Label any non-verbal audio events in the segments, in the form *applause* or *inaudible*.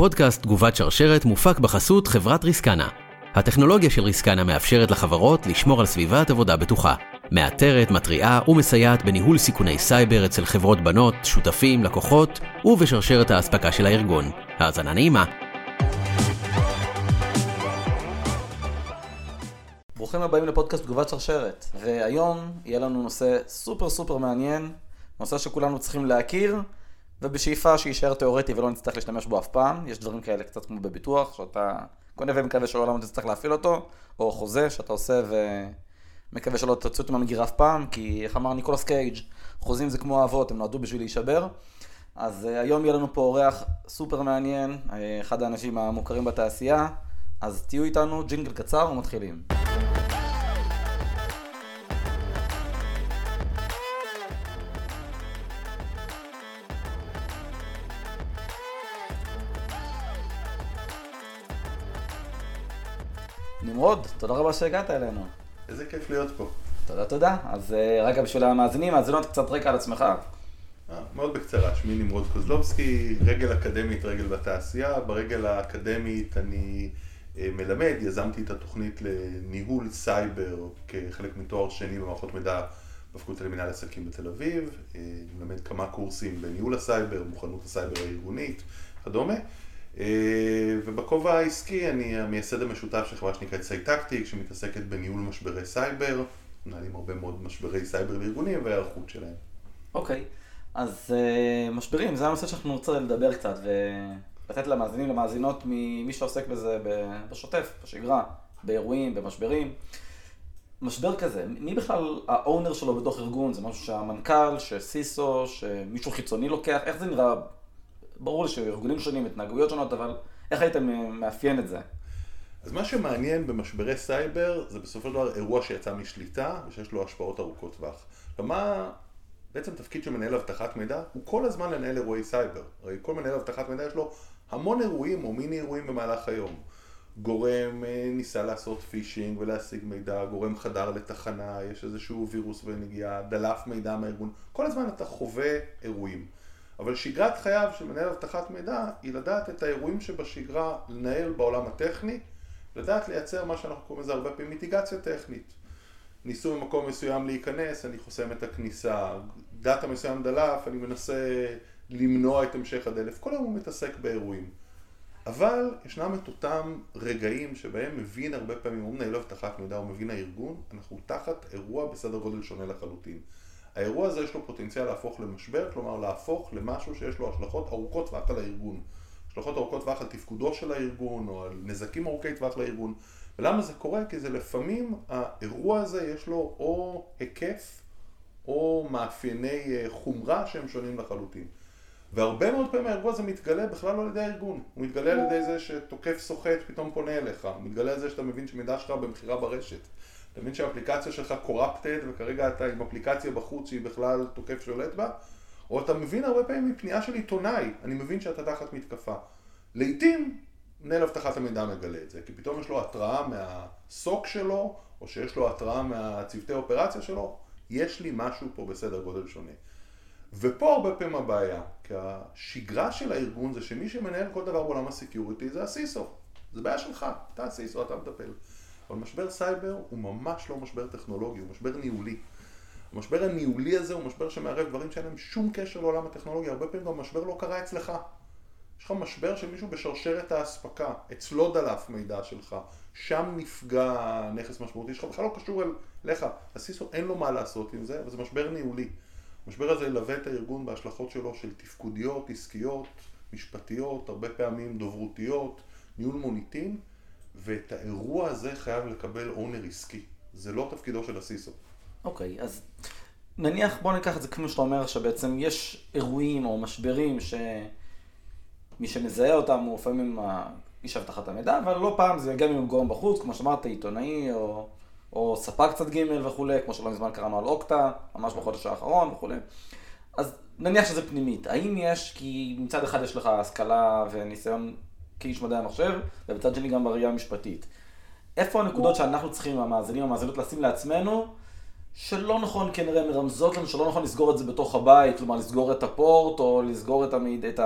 הפודקאסט תגובת שרשרת מופק בחסות חברת ריסקנה. הטכנולוגיה של ריסקנה מאפשרת לחברות לשמור על סביבת עבודה בטוחה. מאתרת, מתריעה ומסייעת בניהול סיכוני סייבר אצל חברות בנות, שותפים, לקוחות ובשרשרת האספקה של הארגון. האזנה נעימה. ברוכים הבאים לפודקאסט תגובת שרשרת, והיום יהיה לנו נושא סופר סופר מעניין, נושא שכולנו צריכים להכיר, ובשאיפה שיישאר תיאורטי ולא נצטרך להשתמש בו אף פעם, יש דברים כאלה קצת כמו בביטוח, שאתה קונה ומקווה שלעולם לא תצטרך להפעיל אותו, או חוזה שאתה עושה ומקווה שלא תוציא אותו מהמגירה אף פעם, כי איך אמר ניקולס קייג', חוזים זה כמו אהבות, הם נועדו בשביל להישבר. אז uh, היום יהיה לנו פה אורח סופר מעניין, uh, אחד האנשים המוכרים בתעשייה, אז תהיו איתנו, ג'ינגל קצר ומתחילים. נמרוד, תודה רבה שהגעת אלינו. איזה כיף להיות פה. תודה, תודה. אז אה, רגע בשביל המאזינים, מאזינות קצת רקע על עצמך. אה, מאוד בקצרה, שמי נמרוד קוזלובסקי, רגל אקדמית, רגל בתעשייה. ברגל האקדמית אני אה, מלמד, יזמתי את התוכנית לניהול סייבר כחלק מתואר שני במערכות מידע בפקולטה למנהל עסקים בתל אביב. אני מלמד כמה קורסים בניהול הסייבר, מוכנות הסייבר הארגונית וכדומה. אה, ובכובע העסקי אני המייסד המשותף של חברה שנקראת סייטקטיק, שמתעסקת בניהול משברי סייבר, מנהלים הרבה מאוד משברי סייבר לארגונים והיערכות שלהם. אוקיי, אז uh, משברים, זה הנושא שאנחנו נרצה לדבר קצת ולתת למאזינים, למאזינות, ממי שעוסק בזה בשוטף, בשגרה, באירועים, במשברים. משבר כזה, מי בכלל ה owner שלו בתוך ארגון? זה משהו שהמנכ"ל, ש CISO, שמישהו חיצוני לוקח? איך זה נראה ברור שארגונים שונים, התנהגויות שונות, אבל איך היית מאפיין את זה? אז מה שמעניין במשברי סייבר זה בסופו של דבר אירוע שיצא משליטה ושיש לו השפעות ארוכות טווח. ומה בעצם תפקיד של מנהל אבטחת מידע? הוא כל הזמן לנהל אירועי סייבר. הרי כל מנהל אבטחת מידע יש לו המון אירועים או מיני אירועים במהלך היום. גורם אה, ניסה לעשות פישינג ולהשיג מידע, גורם חדר לתחנה, יש איזשהו וירוס ונגיעה, דלף מידע מהארגון, כל הזמן אתה חווה אירועים. אבל שגרת חייו של מנהל אבטחת מידע היא לדעת את האירועים שבשגרה לנהל בעולם הטכני, לדעת לייצר מה שאנחנו קוראים לזה הרבה פעמים מיטיגציה טכנית. ניסו במקום מסוים להיכנס, אני חוסם את הכניסה, דאטה מסוים דלף, אני מנסה למנוע את המשך הדלף, כל היום הוא מתעסק באירועים. אבל ישנם את אותם רגעים שבהם מבין הרבה פעמים, הוא מנהל אבטחת מידע, הוא מבין הארגון, אנחנו תחת אירוע בסדר גודל שונה לחלוטין. האירוע הזה יש לו פוטנציאל להפוך למשבר, כלומר להפוך למשהו שיש לו השלכות ארוכות טווח על הארגון. השלכות ארוכות טווח על תפקודו של הארגון, או על נזקים ארוכי טווח לארגון. ולמה זה קורה? כי זה לפעמים, האירוע הזה יש לו או היקף, או מאפייני אה, חומרה שהם שונים לחלוטין. והרבה מאוד פעמים האירוע הזה מתגלה בכלל לא על ידי הארגון. הוא מתגלה על ידי זה שתוקף סוחט פתאום פונה אליך. הוא מתגלה על זה שאתה מבין שמידע שלך במכירה ברשת. אתה מבין שהאפליקציה שלך קורפטד וכרגע אתה עם אפליקציה בחוץ שהיא בכלל תוקף שולט בה, או אתה מבין הרבה פעמים מפנייה של עיתונאי, אני מבין שאתה תחת מתקפה. לעיתים מנהל אבטחת המידע מגלה את זה, כי פתאום יש לו התראה מהסוק שלו, או שיש לו התראה מהצוותי אופרציה שלו, יש לי משהו פה בסדר גודל שונה. ופה הרבה פעמים הבעיה, כי השגרה של הארגון זה שמי שמנהל כל דבר בעולם הסקיוריטי זה הסיסו. זה בעיה שלך, אתה הסיסו, אתה מטפל. אבל משבר סייבר הוא ממש לא משבר טכנולוגי, הוא משבר ניהולי. המשבר הניהולי הזה הוא משבר שמערב דברים שאין להם שום קשר לעולם הטכנולוגיה, הרבה פעמים גם המשבר לא קרה אצלך. יש לך משבר של מישהו בשרשרת האספקה, אצלו דלף מידע שלך, שם נפגע נכס משמעותי שלך, בכלל לא קשור אליך. הסיסו אין לו מה לעשות עם זה, אבל זה משבר ניהולי. המשבר הזה ילווה את הארגון בהשלכות שלו של תפקודיות, עסקיות, משפטיות, הרבה פעמים דוברותיות, ניהול מוניטין, ואת האירוע הזה חייב לקבל אונר עסקי. זה לא תפקידו של הסיסו. אוקיי, okay, אז נניח, בוא ניקח את זה כמו שאתה אומר, שבעצם יש אירועים או משברים שמי שמזהה אותם הוא לפעמים איש אבטחת המידע, אבל לא פעם זה יגיע ממגורם בחוץ, כמו שאמרת, עיתונאי או, או ספק צד ג' וכולי, כמו שלא מזמן קראנו על אוקטה, ממש בחודש האחרון וכולי. אז נניח שזה פנימית, האם יש, כי מצד אחד יש לך השכלה וניסיון כאיש מדעי המחשב, ובצד שני גם בראייה המשפטית. איפה הנקודות שאנחנו צריכים, המאזינים, המאזינות, לשים לעצמנו, שלא נכון כנראה מרמזות לנו, שלא נכון לסגור את זה בתוך הבית, כלומר לסגור את הפורט, או לסגור את, המיד, את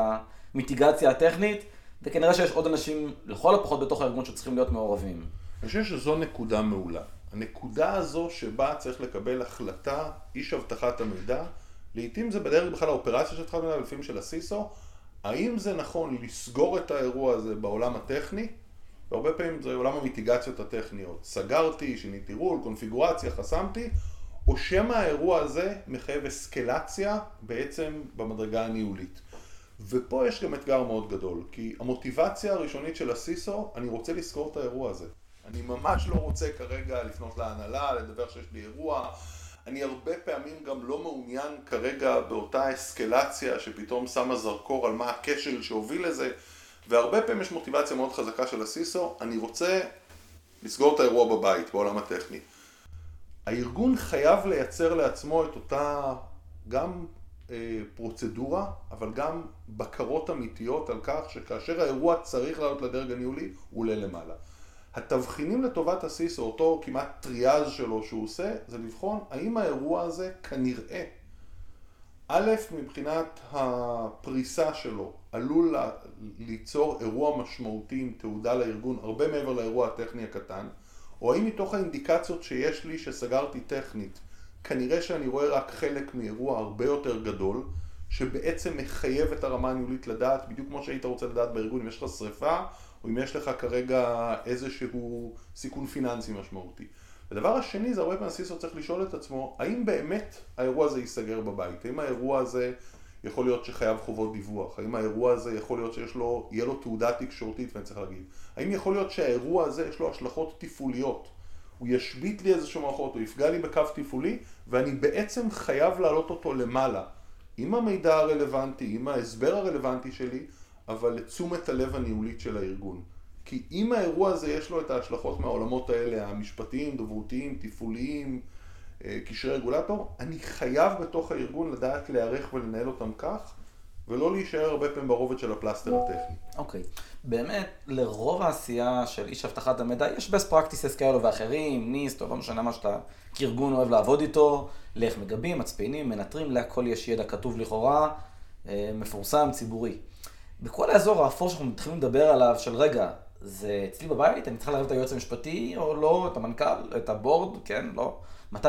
המיטיגציה הטכנית, וכנראה שיש עוד אנשים, לכל הפחות בתוך הארגון, שצריכים להיות מעורבים. אני חושב שזו נקודה מעולה. הנקודה הזו שבה צריך לקבל החלטה, איש אבטחת המידע, לעתים זה בדרך בכלל האופרציה של אבטחת המידע, לפעמים של הסיסו, האם זה נכון לסגור את האירוע הזה בעולם הטכני, והרבה פעמים זה עולם המיטיגציות הטכניות. סגרתי, שיניתי רול, קונפיגורציה, חסמתי, או שמא האירוע הזה מחייב אסקלציה בעצם במדרגה הניהולית. ופה יש גם אתגר מאוד גדול, כי המוטיבציה הראשונית של הסיסו, אני רוצה לזכור את האירוע הזה. אני ממש לא רוצה כרגע לפנות להנהלה, לדבר שיש לי אירוע. אני הרבה פעמים גם לא מעוניין כרגע באותה אסקלציה שפתאום שמה זרקור על מה הכשל שהוביל לזה, והרבה פעמים יש מוטיבציה מאוד חזקה של הסיסו, אני רוצה לסגור את האירוע בבית, בעולם הטכני. הארגון חייב לייצר לעצמו את אותה גם אה, פרוצדורה, אבל גם בקרות אמיתיות על כך שכאשר האירוע צריך לעלות לדרג הניהולי, הוא עולה למעלה. התבחינים לטובת הסיס, או אותו כמעט טריאז שלו שהוא עושה, זה לבחון האם האירוע הזה כנראה, א', מבחינת הפריסה שלו, עלול ליצור אירוע משמעותי עם תעודה לארגון הרבה מעבר לאירוע הטכני הקטן, או האם מתוך האינדיקציות שיש לי שסגרתי טכנית, כנראה שאני רואה רק חלק מאירוע הרבה יותר גדול, שבעצם מחייב את הרמה הניהולית לדעת, בדיוק כמו שהיית רוצה לדעת בארגון, אם יש לך שריפה, או אם יש לך כרגע איזשהו סיכון פיננסי משמעותי. הדבר השני זה הרבה פעמים הסיסו צריך לשאול את עצמו, האם באמת האירוע הזה ייסגר בבית? האם האירוע הזה יכול להיות שחייב חובות דיווח? האם האירוע הזה יכול להיות שיש לו, יהיה לו תעודה תקשורתית ואני צריך להגיד? האם יכול להיות שהאירוע הזה יש לו השלכות תפעוליות? הוא ישבית לי איזשהו מערכות, הוא יפגע לי בקו תפעולי, ואני בעצם חייב להעלות אותו למעלה, עם המידע הרלוונטי, עם ההסבר הרלוונטי שלי, אבל לתשומת הלב הניהולית של הארגון. כי אם האירוע הזה יש לו את ההשלכות מהעולמות האלה, המשפטיים, דוברותיים, תפעוליים, אה, קשרי רגולטור, אני חייב בתוך הארגון לדעת להיערך ולנהל אותם כך, ולא להישאר הרבה פעמים ברובד של הפלסטר הטכני. אוקיי. Okay. באמת, לרוב העשייה של איש אבטחת המידע יש best practices כאלו ואחרים, ניסט, או לא משנה מה שאתה כארגון אוהב לעבוד איתו, לאיך מגבים, מצפיינים, מנטרים, להכל יש ידע כתוב לכאורה, אה, מפורסם, ציבורי. בכל האזור האפור שאנחנו מתחילים לדבר עליו, של רגע, זה אצלי בבית, אני צריך לערב את היועץ המשפטי, או לא, את המנכ"ל, את הבורד, כן, לא, מתי?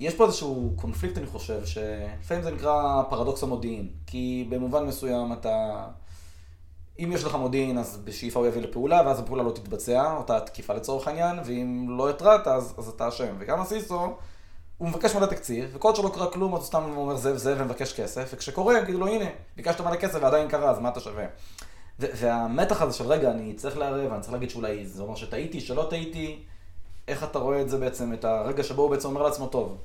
יש פה איזשהו קונפליקט, אני חושב, שלפעמים זה נקרא פרדוקס המודיעין, כי במובן מסוים אתה... אם יש לך מודיעין, אז בשאיפה הוא יביא לפעולה, ואז הפעולה לא תתבצע, אותה תקיפה לצורך העניין, ואם לא התרעת, אז, אז אתה אשם. וגם הסיסו, הוא מבקש מלא תקציב, וכל שלא קרה כלום, אז הוא סתם אומר זה וזה ומבקש כסף, וכשקורה, יגידו לו, הנה, ביקשת מלא כסף ועדיין קרה, אז מה אתה שווה? והמתח הזה של רגע, אני צריך לערב, אני צריך להגיד שאולי זה אומר שטעיתי, שלא טעיתי, איך אתה רואה את זה בעצם, את הרגע שבו הוא בעצם אומר לעצמו, טוב,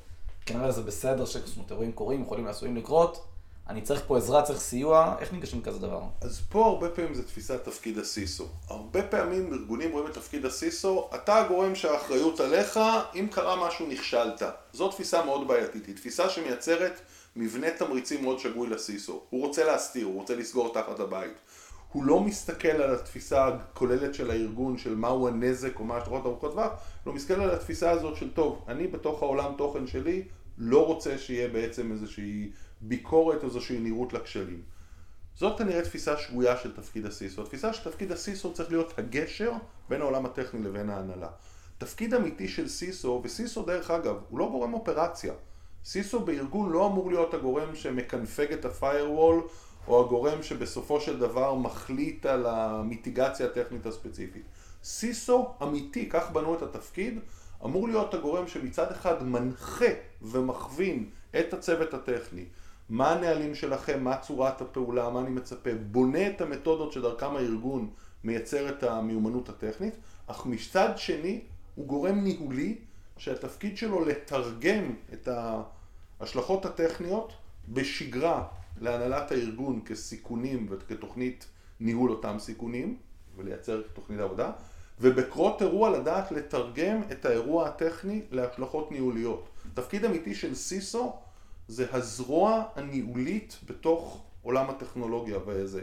כנראה זה בסדר, זאת אומרת, אירועים קורים, יכולים לעשויים לקרות, אני צריך פה עזרה, צריך סיוע, איך ניגשים לכזה דבר? אז פה הרבה פעמים זה תפיסת תפקיד הסיסו. הרבה פעמים ארגונים רואים את תפקיד הסיסו, אתה הגורם שהאחריות עליך, אם קרה משהו נכשלת. זו תפיסה מאוד בעייתית, היא תפיסה שמייצרת מבנה תמריצים מאוד שגוי לסיסו. הוא רוצה להסתיר, הוא רוצה לסגור תחת הבית. הוא לא מסתכל על התפיסה הכוללת של הארגון, של מהו הנזק או מה השלכות ארוכות טווח, הוא מסתכל על התפיסה הזאת של טוב, אני בתוך העולם תוכן שלי לא רוצה שיהיה בעצם איזושהי ביקורת, איזושהי נראות לכשלים. זאת כנראה תפיסה שגויה של תפקיד הסיסו. התפיסה של תפקיד הסיסו צריך להיות הגשר בין העולם הטכני לבין ההנהלה. תפקיד אמיתי של סיסו, וסיסו דרך אגב, הוא לא גורם אופרציה. סיסו בארגון לא אמור להיות הגורם שמקנפג את ה-firewall או הגורם שבסופו של דבר מחליט על המיטיגציה הטכנית הספציפית. סיסו אמיתי, כך בנו את התפקיד, אמור להיות הגורם שמצד אחד מנחה ומכווין את הצוות הטכני. מה הנהלים שלכם, מה צורת הפעולה, מה אני מצפה, בונה את המתודות שדרכם הארגון מייצר את המיומנות הטכנית, אך מצד שני הוא גורם ניהולי שהתפקיד שלו לתרגם את ההשלכות הטכניות בשגרה להנהלת הארגון כסיכונים וכתוכנית ניהול אותם סיכונים ולייצר תוכנית עבודה ובקרות אירוע לדעת לתרגם את האירוע הטכני להשלכות ניהוליות. תפקיד אמיתי של סיסו זה הזרוע הניהולית בתוך עולם הטכנולוגיה ואיזה...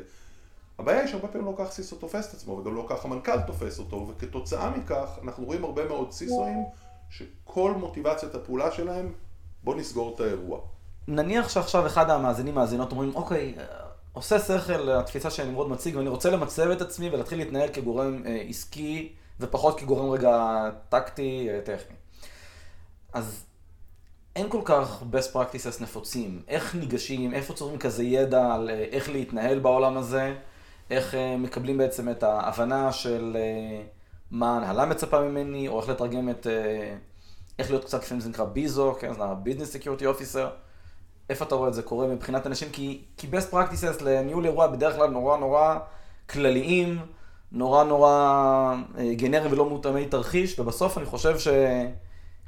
הבעיה היא שהרבה פעמים לא כך סיסו תופס את עצמו וגם לא כך המנכ"ל תופס אותו וכתוצאה מכך אנחנו רואים הרבה מאוד סיסואים שכל מוטיבציית הפעולה שלהם בוא נסגור את האירוע. נניח שעכשיו אחד המאזינים מאזינות אומרים אוקיי עושה שכל התפיסה שנמרוד מציג, ואני רוצה למצב את עצמי ולהתחיל להתנהל כגורם אה, עסקי, ופחות כגורם רגע טקטי, אה, טכני. אז אין כל כך best practices נפוצים. איך ניגשים, איפה צורים כזה ידע על אה, איך להתנהל בעולם הזה, איך אה, מקבלים בעצם את ההבנה של אה, מה ההנהלה מצפה ממני, או איך לתרגם את, איך להיות קצת, לפעמים זה נקרא ביזו, כן, זה ה-Business Security Officer. איפה אתה רואה את זה קורה מבחינת אנשים? כי, כי best practices לניהול אירוע בדרך כלל נורא נורא כלליים, נורא נורא גנריים ולא מותאמי תרחיש, ובסוף אני חושב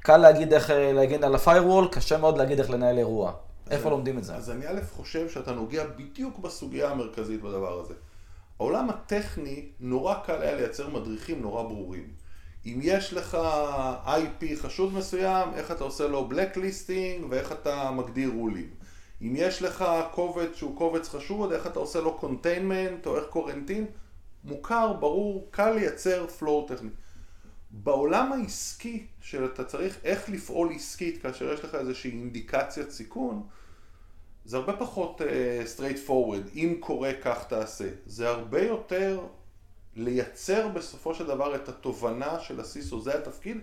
שקל להגיד איך אה, להגן על ה-firewall, קשה מאוד להגיד איך לנהל אירוע. איפה לומדים את זה? אז אני א' חושב שאתה נוגע בדיוק בסוגיה המרכזית בדבר הזה. העולם הטכני, נורא קל היה לייצר מדריכים נורא ברורים. אם יש לך IP חשוד מסוים, איך אתה עושה לו blacklisting ואיך אתה מגדיר רולים. אם יש לך קובץ שהוא קובץ חשוד, איך אתה עושה לו containment או איך קורנטין, מוכר, ברור, קל לייצר flow טכני. בעולם העסקי, שאתה צריך איך לפעול עסקית כאשר יש לך איזושהי אינדיקציית סיכון, זה הרבה פחות uh, straight forward, אם קורה כך תעשה. זה הרבה יותר לייצר בסופו של דבר את התובנה של הסיסו, זה התפקיד,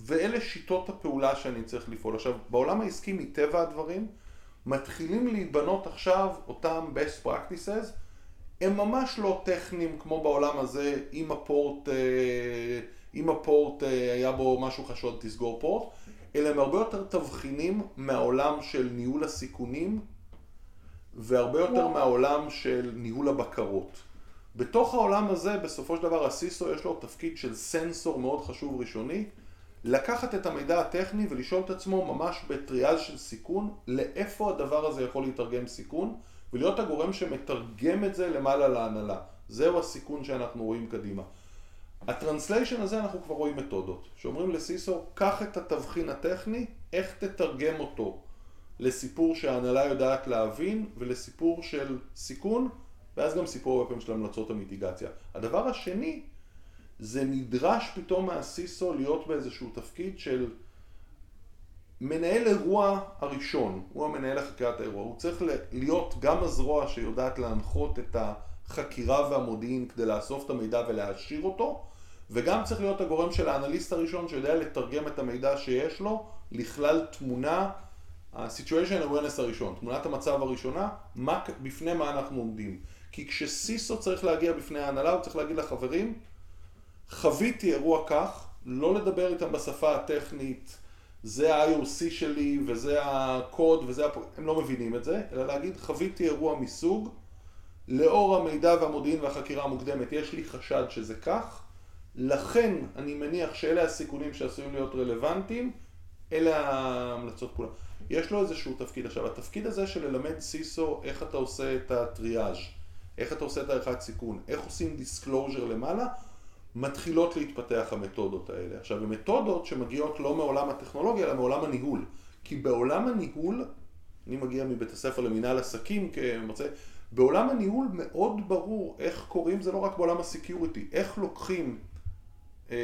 ואלה שיטות הפעולה שאני צריך לפעול. עכשיו, בעולם העסקי מטבע הדברים, מתחילים להיבנות עכשיו אותם best practices, הם ממש לא טכניים כמו בעולם הזה, אם הפורט, אה, אם הפורט אה, היה בו משהו חשוד, תסגור פורט, אלא הם הרבה יותר תבחינים מהעולם של ניהול הסיכונים, והרבה יותר מהעולם של ניהול הבקרות. בתוך העולם הזה, בסופו של דבר, הסיסו יש לו תפקיד של סנסור מאוד חשוב ראשוני, לקחת את המידע הטכני ולשאול את עצמו ממש בטריאז של סיכון, לאיפה הדבר הזה יכול להתרגם סיכון, ולהיות הגורם שמתרגם את זה למעלה להנהלה. זהו הסיכון שאנחנו רואים קדימה. הטרנסליישן הזה אנחנו כבר רואים מתודות, שאומרים לסיסו, קח את התבחין הטכני, איך תתרגם אותו לסיפור שההנהלה יודעת להבין, ולסיפור של סיכון, ואז גם סיפור הרבה פעמים של המלצות המיטיגציה. הדבר השני, זה נדרש פתאום מהסיסו להיות באיזשהו תפקיד של מנהל אירוע הראשון, הוא המנהל לחקירת האירוע, הוא צריך להיות גם הזרוע שיודעת להנחות את החקירה והמודיעין כדי לאסוף את המידע ולהעשיר אותו, וגם צריך להיות הגורם של האנליסט הראשון שיודע לתרגם את המידע שיש לו לכלל תמונה, ה-situation awareness הראשון, תמונת המצב הראשונה, מה, בפני מה אנחנו עומדים. כי כשסיסו צריך להגיע בפני ההנהלה, הוא צריך להגיד לחברים, חוויתי אירוע כך, לא לדבר איתם בשפה הטכנית, זה ה-IOC שלי וזה הקוד וזה, הפ... הם לא מבינים את זה, אלא להגיד חוויתי אירוע מסוג, לאור המידע והמודיעין והחקירה המוקדמת יש לי חשד שזה כך, לכן אני מניח שאלה הסיכונים שעשויים להיות רלוונטיים, אלה ההמלצות כולן. יש לו איזשהו תפקיד. עכשיו, התפקיד הזה של ללמד CISO איך אתה עושה את הטריאז', איך אתה עושה את הערכת סיכון, איך עושים disclosure למעלה, מתחילות להתפתח המתודות האלה. עכשיו, הן מתודות שמגיעות לא מעולם הטכנולוגיה, אלא מעולם הניהול. כי בעולם הניהול, אני מגיע מבית הספר למנהל עסקים כמרצה, בעולם הניהול מאוד ברור איך קוראים, זה לא רק בעולם הסקיוריטי, איך לוקחים אה,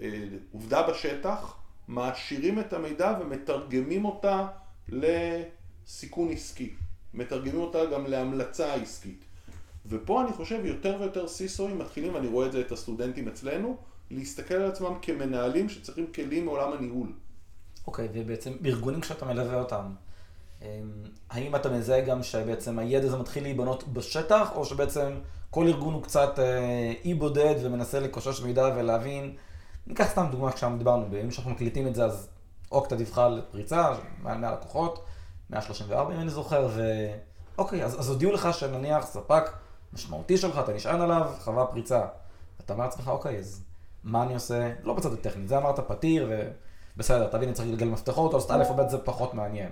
אה, עובדה בשטח, מעשירים את המידע ומתרגמים אותה לסיכון עסקי. מתרגמים אותה גם להמלצה עסקית. ופה אני חושב יותר ויותר סיסואים מתחילים, ואני רואה את זה את הסטודנטים אצלנו, להסתכל על עצמם כמנהלים שצריכים כלים מעולם הניהול. אוקיי, okay, ובעצם בארגונים כשאתה מלווה אותם, האם אתה מזהה גם שבעצם הידע הזה מתחיל להיבנות בשטח, או שבעצם כל ארגון הוא קצת אה, אי בודד ומנסה לקושש מידע ולהבין, ניקח סתם דוגמה כשאנחנו דיברנו, בימים שאנחנו מקליטים את זה, אז אוקטה דיווחה על פריצה, מעל 100 לקוחות, 134 אם אני זוכר, ואוקיי, אז, אז הודיעו לך שנניח ספק משמעותי שלך, אתה נשען עליו, חווה פריצה. אתה אומר לעצמך, אוקיי, אז מה אני עושה? לא בצד הטכני, זה אמרת פתיר, ובסדר, תבין, אני צריך לגלגל מפתחות, אז א' או ב' זה פחות מעניין.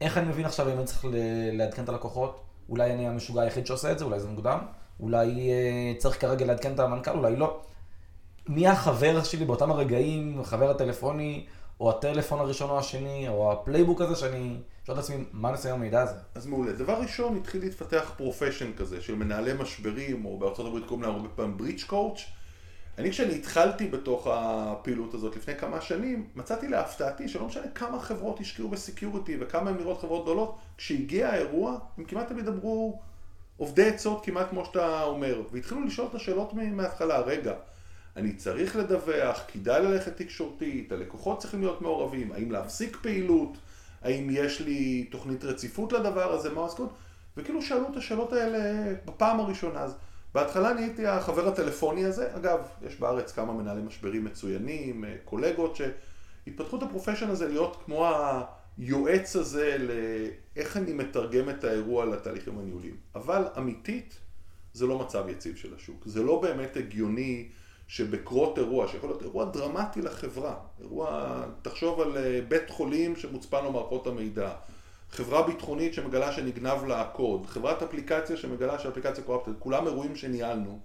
איך אני מבין עכשיו אם אני צריך לעדכן את הלקוחות? אולי אני המשוגע היחיד שעושה את זה, אולי זה מוקדם, אולי אה, צריך כרגע לעדכן את המנכ"ל, אולי לא. מי החבר שלי באותם הרגעים, החבר הטלפוני, או הטלפון הראשון או השני, או ה playbook הזה שאני שואל את עצמי, מה עם המידע הזה? אז מעולה. דבר ראשון, התחיל להתפתח profession כזה, של מנהלי משברים, או בארצות הברית קוראים להם הרבה פעמים breach coach. אני כשאני התחלתי בתוך הפעילות הזאת לפני כמה שנים, מצאתי להפתעתי שלא משנה כמה חברות השקיעו בסקיוריטי וכמה הן נראות חברות גדולות, כשהגיע האירוע, הם כמעט תמיד אמרו, עובדי עצות כמעט כמו שאתה אומר, והתחילו לשאול את השאלות מההתחלה, רגע, אני צריך לדווח, כדאי ללכת תקשורתית, הלקוחות צריכים להיות מעורבים, האם להפסיק פעילות, האם יש לי תוכנית רציפות לדבר הזה, מה עסקות, וכאילו שאלו את השאלות האלה בפעם הראשונה. אז בהתחלה אני הייתי החבר הטלפוני הזה, אגב, יש בארץ כמה מנהלי משברים מצוינים, אה, קולגות שהתפתחו את הפרופשן הזה להיות כמו היועץ הזה לאיך אני מתרגם את האירוע לתהליכים הניהוליים. אבל אמיתית, זה לא מצב יציב של השוק. זה לא באמת הגיוני שבקרות אירוע, שיכול להיות אירוע דרמטי לחברה, אירוע, תחשוב על אה, בית חולים שמוצפן לו מערכות המידע, חברה ביטחונית שמגלה שנגנב לה הקוד, חברת אפליקציה שמגלה שהאפליקציה קורפטת, כולם אירועים שניהלנו.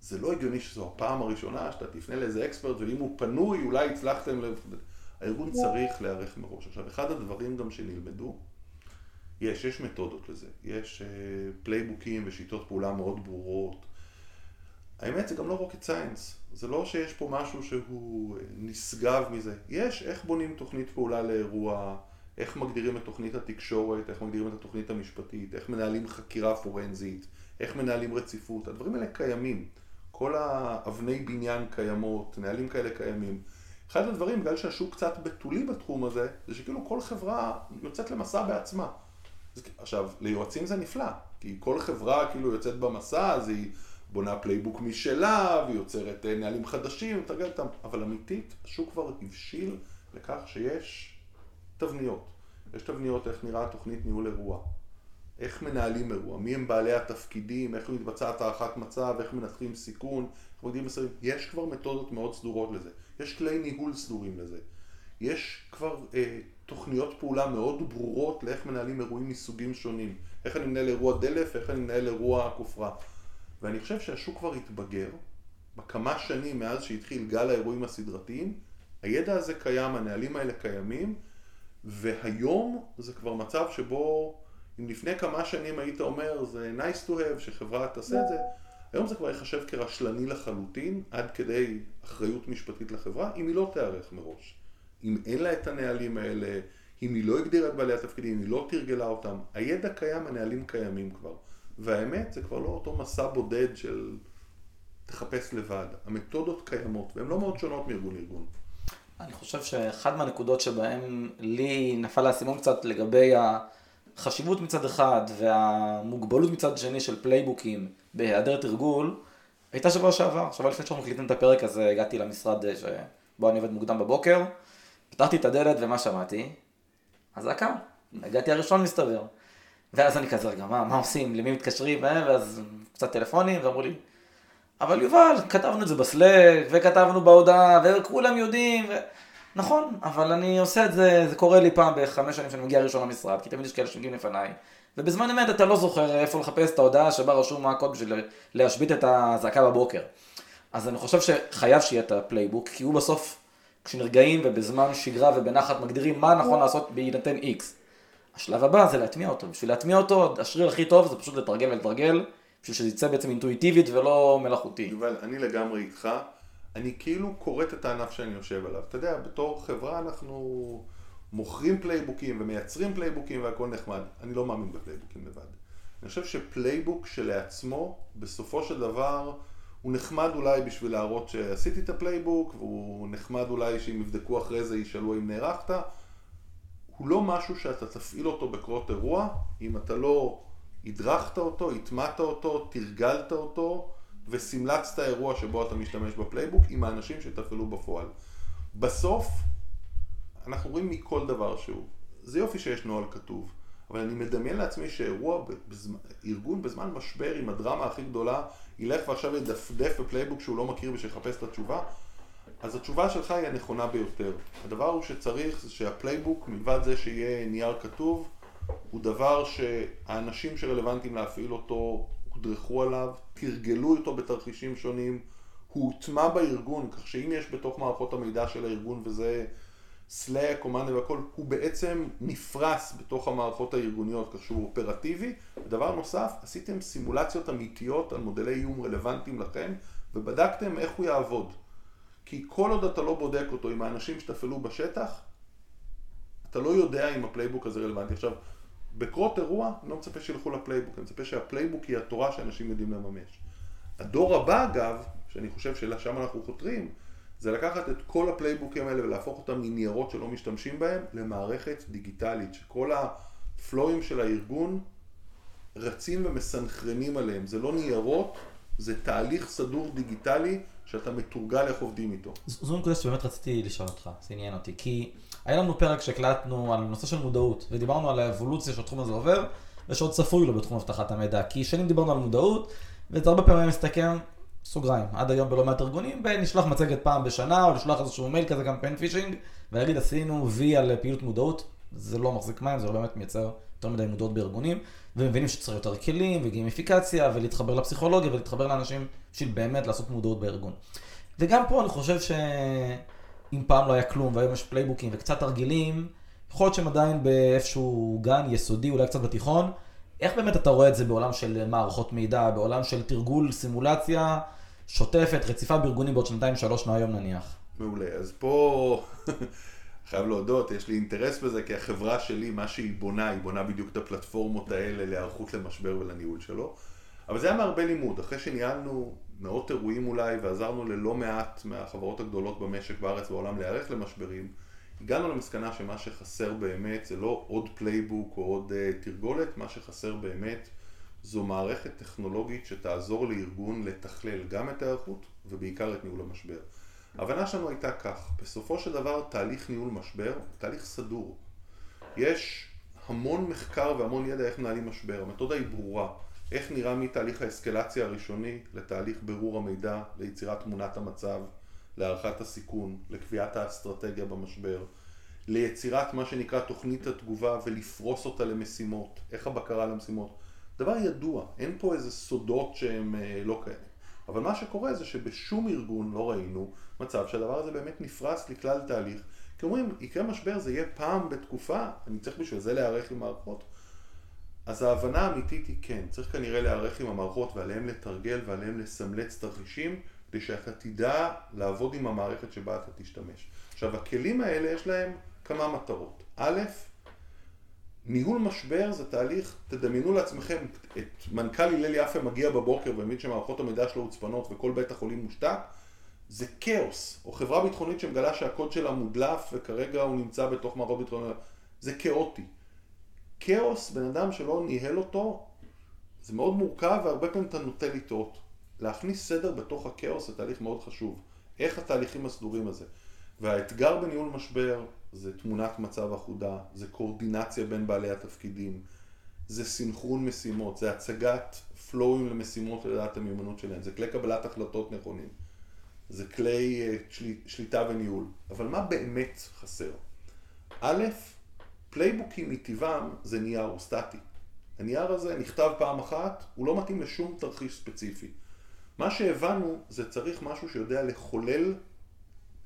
זה לא הגיוני שזו הפעם הראשונה שאתה תפנה לאיזה expert, ואם הוא פנוי, אולי הצלחתם ל... הארגון צריך להיערך מראש. עכשיו, אחד הדברים גם שנלמדו, יש, יש מתודות לזה. יש uh, פלייבוקים ושיטות פעולה מאוד ברורות. האמת זה גם לא rocket science, זה לא שיש פה משהו שהוא אה, נשגב מזה. יש איך בונים תוכנית פעולה לאירוע, איך מגדירים את תוכנית התקשורת, איך מגדירים את התוכנית המשפטית, איך מנהלים חקירה פורנזית, איך מנהלים רציפות, הדברים האלה קיימים. כל האבני בניין קיימות, נהלים כאלה קיימים. אחד הדברים, בגלל שהשוק קצת בתולי בתחום הזה, זה שכאילו כל חברה יוצאת למסע בעצמה. עכשיו, ליועצים זה נפלא, כי כל חברה כאילו יוצאת במסע, אז היא בונה playbook משלה, והיא יוצרת אה, נהלים חדשים, מתרגלת אותם, אבל אמיתית, השוק כבר הבשיל לכך שיש תבניות. יש תבניות איך נראה תוכנית ניהול אירוע, איך מנהלים אירוע, מי הם בעלי התפקידים, איך מתבצעת הערכת מצב, איך מנתחים סיכון, איך מגדירים מסרים, יש כבר מתודות מאוד סדורות לזה, יש כלי ניהול סדורים לזה, יש כבר אה, תוכניות פעולה מאוד ברורות לאיך מנהלים אירועים מסוגים שונים, איך אני מנהל אירוע דלף, איך אני מנהל אירוע כופרה. ואני חושב שהשוק כבר התבגר, בכמה שנים מאז שהתחיל גל האירועים הסדרתיים, הידע הזה קיים, הנהלים האלה קיימים, והיום זה כבר מצב שבו אם לפני כמה שנים היית אומר זה nice to have שחברה תעשה את זה, היום זה כבר ייחשב כרשלני לחלוטין, עד כדי אחריות משפטית לחברה, אם היא לא תיערך מראש. אם אין לה את הנהלים האלה, אם היא לא הגדירה את בעלי התפקידים, אם היא לא תרגלה אותם, הידע קיים, הנהלים קיימים כבר. והאמת, זה כבר לא אותו מסע בודד של תחפש לבד. המתודות קיימות, והן לא מאוד שונות מארגון לארגון. אני חושב שאחד מהנקודות שבהן לי נפל האסימון קצת לגבי החשיבות מצד אחד והמוגבלות מצד שני של פלייבוקים בהיעדר תרגול, הייתה שבוע שעבר. שבוע לפני שאנחנו מקליטים את הפרק הזה הגעתי למשרד שבו אני עובד מוקדם בבוקר, פתחתי את הדלת ומה שמעתי? אזעקה. הגעתי הראשון מסתבר. ואז אני כזה, רגע, מה, מה עושים? למי מתקשרים? אה? ואז קצת טלפונים, ואמרו לי, אבל יובל, כתבנו את זה ב Slack, וכתבנו בהודעה, וכולם יודעים, ו... נכון, אבל אני עושה את זה, זה קורה לי פעם בחמש שנים שאני מגיע ראשון למשרד, כי תמיד יש כאלה שמגיעים לפניי, ובזמן אמת אתה לא זוכר איפה לחפש את ההודעה שבה רשום מה הקוד בשביל להשבית את האזעקה בבוקר. אז אני חושב שחייב שיהיה את ה playbook, כי הוא בסוף, כשנרגעים ובזמן שגרה ובנחת מגדירים מה נכון לעשות בהינתן איקס. השלב הבא זה להטמיע אותו. בשביל להטמיע אותו, השריר הכי טוב זה פשוט לתרגל ולתרגל, בשביל שזה יצא בעצם אינטואיטיבית ולא מלאכותי. יובל, אני לגמרי איתך. אני כאילו כורת את הענף שאני יושב עליו. אתה יודע, בתור חברה אנחנו מוכרים פלייבוקים ומייצרים פלייבוקים והכל נחמד. אני לא מאמין בפלייבוקים לבד. אני חושב ש playbook כשלעצמו, בסופו של דבר, הוא נחמד אולי בשביל להראות שעשיתי את ה playbook, והוא נחמד אולי שאם יבדקו אחרי זה ישאלו אם נערכת. הוא לא משהו שאתה תפעיל אותו בקרות אירוע, אם אתה לא הדרכת אותו, הטמעת אותו, תרגלת אותו וסמלצת אירוע שבו אתה משתמש ב playbook עם האנשים שתפעלו בפועל. בסוף, אנחנו רואים מכל דבר שהוא. זה יופי שיש נוהל כתוב, אבל אני מדמיין לעצמי שאירוע, בזמן, ארגון בזמן משבר עם הדרמה הכי גדולה, ילך ועכשיו ידפדף ב playbook שהוא לא מכיר ושיחפש את התשובה, אז התשובה שלך היא הנכונה ביותר. הדבר הוא שצריך זה שה playbook, מלבד זה שיהיה נייר כתוב, הוא דבר שהאנשים שרלוונטיים להפעיל אותו הודרכו עליו, תרגלו אותו בתרחישים שונים, הוא הוטמע בארגון, כך שאם יש בתוך מערכות המידע של הארגון וזה Slack או Monday והכל, הוא בעצם נפרס בתוך המערכות הארגוניות, כך שהוא אופרטיבי. ודבר נוסף, עשיתם סימולציות אמיתיות על מודלי איום רלוונטיים לכם, ובדקתם איך הוא יעבוד. כי כל עוד אתה לא בודק אותו עם האנשים שתפעלו בשטח, אתה לא יודע אם ה playbook הזה רלוונטי. עכשיו, בקרות אירוע, אני לא מצפה שילכו ל playbook, אני מצפה שה playbook היא התורה שאנשים יודעים לממש. הדור הבא אגב, שאני חושב שלשם אנחנו חותרים, זה לקחת את כל הפלייבוקים האלה ולהפוך אותם מניירות שלא משתמשים בהם למערכת דיגיטלית, שכל הפלואים של הארגון רצים ומסנכרנים עליהם. זה לא ניירות, זה תהליך סדור דיגיטלי שאתה מתורגל איך עובדים איתו. זו נקודה שבאמת רציתי לשאול אותך, זה עניין אותי, כי היה לנו פרק שהקלטנו על נושא של מודעות, ודיברנו על האבולוציה שהתחום הזה עובר, ושעוד צפוי לו בתחום אבטחת המידע, כי שנים דיברנו על מודעות, וזה הרבה פעמים מסתכם, סוגריים, עד היום בלא מעט ארגונים, ונשלח מצגת פעם בשנה, או לשלוח איזשהו מייל כזה קמפיין פישינג, ולהגיד עשינו וי על פעילות מודעות, זה לא מחזיק מים, זה לא באמת מייצר יותר מדי מודעות בארגונים, ומבינים שצריך יותר כלים, וגימיפיקציה, ולהתחבר לפסיכולוגיה, ולהתחבר לאנשים בשביל באמת לעשות מודעות בארגון. וגם פה אני חושב שאם פעם לא היה כלום, והיום יש פלייבוקים וקצת תרגילים, יכול להיות שהם עדיין באיפשהו גן יסודי, אולי קצת בתיכון. איך באמת אתה רואה את זה בעולם של מערכות מידע, בעולם של תרגול, סימולציה שוטפת, רציפה בארגונים בעוד שנתיים, שלוש מהיום נניח? מעולה, אז פה *laughs* חייב להודות, יש לי אינטרס בזה, כי החברה שלי, מה שהיא בונה, היא בונה בדיוק את הפלטפורמות האלה להיערכות למשבר ולניהול שלו. אבל זה היה מהרבה לימוד, אחרי שניהלנו מאות אירועים אולי, ועזרנו ללא מעט מהחברות הגדולות במשק בארץ ובעולם להיערך למשברים, הגענו למסקנה שמה שחסר באמת זה לא עוד playbook או עוד uh, תרגולת, מה שחסר באמת זו מערכת טכנולוגית שתעזור לארגון לתכלל גם את ההיערכות ובעיקר את ניהול המשבר. ההבנה שלנו הייתה כך, בסופו של דבר תהליך ניהול משבר הוא תהליך סדור. יש המון מחקר והמון ידע איך מנהלים משבר, המתודה היא ברורה, איך נראה מתהליך האסקלציה הראשוני לתהליך בירור המידע, ליצירת תמונת המצב, להערכת הסיכון, לקביעת האסטרטגיה במשבר, ליצירת מה שנקרא תוכנית התגובה ולפרוס אותה למשימות, איך הבקרה למשימות. דבר ידוע, אין פה איזה סודות שהם אה, לא כאלה. אבל מה שקורה זה שבשום ארגון לא ראינו מצב שהדבר הזה באמת נפרס לכלל תהליך. כי אומרים, יקרה משבר, זה יהיה פעם בתקופה, אני צריך בשביל זה להיערך עם מערכות. אז ההבנה האמיתית היא כן, צריך כנראה להיערך עם המערכות ועליהם לתרגל ועליהם לסמלץ תרחישים כדי שאתה תדע לעבוד עם המערכת שבה אתה תשתמש. עכשיו, הכלים האלה יש להם כמה מטרות. א', ניהול משבר זה תהליך, תדמיינו לעצמכם את מנכ"ל הלל יפה מגיע בבוקר ומבין שמערכות המידע שלו הוצפנות וכל בית החולים מושתק, זה כאוס, או חברה ביטחונית שמגלה שהקוד שלה מודלף וכרגע הוא נמצא בתוך מערכות ביטחוניות, זה כאוטי. כאוס, בן אדם שלא ניהל אותו, זה מאוד מורכב והרבה פעמים אתה נוטה לטעות. להכניס סדר בתוך הכאוס זה תהליך מאוד חשוב. איך התהליכים הסדורים הזה. והאתגר בניהול משבר זה תמונת מצב אחודה, זה קואורדינציה בין בעלי התפקידים, זה סינכרון משימות, זה הצגת פלואים למשימות לדעת המיומנות שלהם, זה כלי קבלת החלטות נכונים, זה כלי אה, של... שליטה וניהול. אבל מה באמת חסר? א', פלייבוקים מטבעם זה נייר, הוא סטטי. הנייר הזה נכתב פעם אחת, הוא לא מתאים לשום תרחיש ספציפי. מה שהבנו זה צריך משהו שיודע לחולל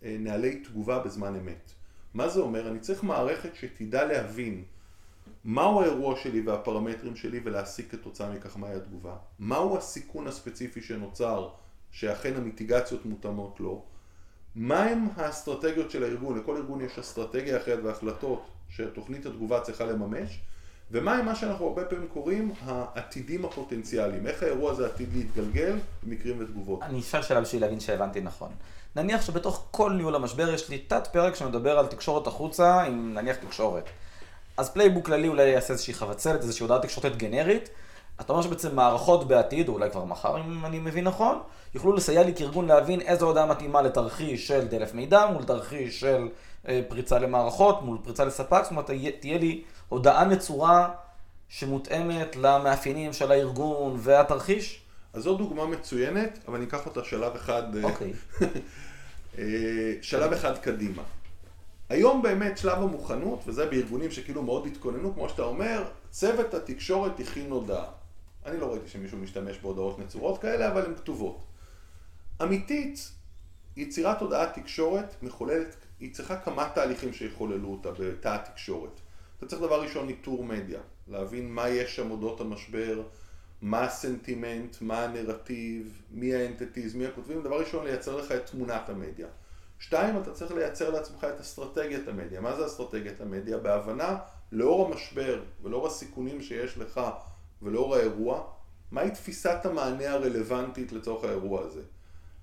אה, נהלי תגובה בזמן אמת. מה זה אומר? אני צריך מערכת שתדע להבין מהו האירוע שלי והפרמטרים שלי ולהסיק כתוצאה מכך מהי התגובה. מהו הסיכון הספציפי שנוצר שאכן המיטיגציות מותאמות לו. מהם האסטרטגיות של הארגון? לכל ארגון יש אסטרטגיה אחרת והחלטות שתוכנית התגובה צריכה לממש. ומהם מה שאנחנו הרבה פעמים קוראים העתידים הפוטנציאליים. איך האירוע הזה עתיד להתגלגל במקרים ותגובות. אני אשאל שאלה בשביל להבין שהבנתי נכון. נניח שבתוך כל ניהול המשבר יש לי תת פרק שמדבר על תקשורת החוצה עם נניח תקשורת. אז playbook כללי אולי יעשה איזושהי חבצלת, איזושהי הודעה תקשורתית גנרית. אתה אומר שבעצם מערכות בעתיד, או אולי כבר מחר אם אני מבין נכון, יוכלו לסייע לי כארגון להבין איזו הודעה מתאימה לתרחיש של דלף מידע מול תרחיש של פריצה למערכות, מול פריצה לספק, זאת אומרת תהיה לי הודעה נצורה שמותאמת למאפיינים של הארגון והתרחיש? אז זו דוגמה מצוינת, אבל אני אקח אותה שלב אחד, אה, אוקיי. *laughs* אה, שלב אחד קדימה. היום באמת שלב המוכנות, וזה בארגונים שכאילו מאוד התכוננו, כמו שאתה אומר, צוות התקשורת הכין הודעה. אני לא ראיתי שמישהו משתמש בהודעות נצורות כאלה, אבל הן כתובות. אמיתית, יצירת הודעת תקשורת מחוללת, היא צריכה כמה תהליכים שיחוללו אותה בתא התקשורת. אתה צריך דבר ראשון ניטור מדיה, להבין מה יש שם אודות המשבר, מה הסנטימנט, מה הנרטיב, מי האנטטיז, מי הכותבים, דבר ראשון לייצר לך את תמונת המדיה. שתיים, אתה צריך לייצר לעצמך את אסטרטגיית המדיה. מה זה אסטרטגיית המדיה? בהבנה לאור המשבר ולאור הסיכונים שיש לך ולאור האירוע, מהי תפיסת המענה הרלוונטית לצורך האירוע הזה?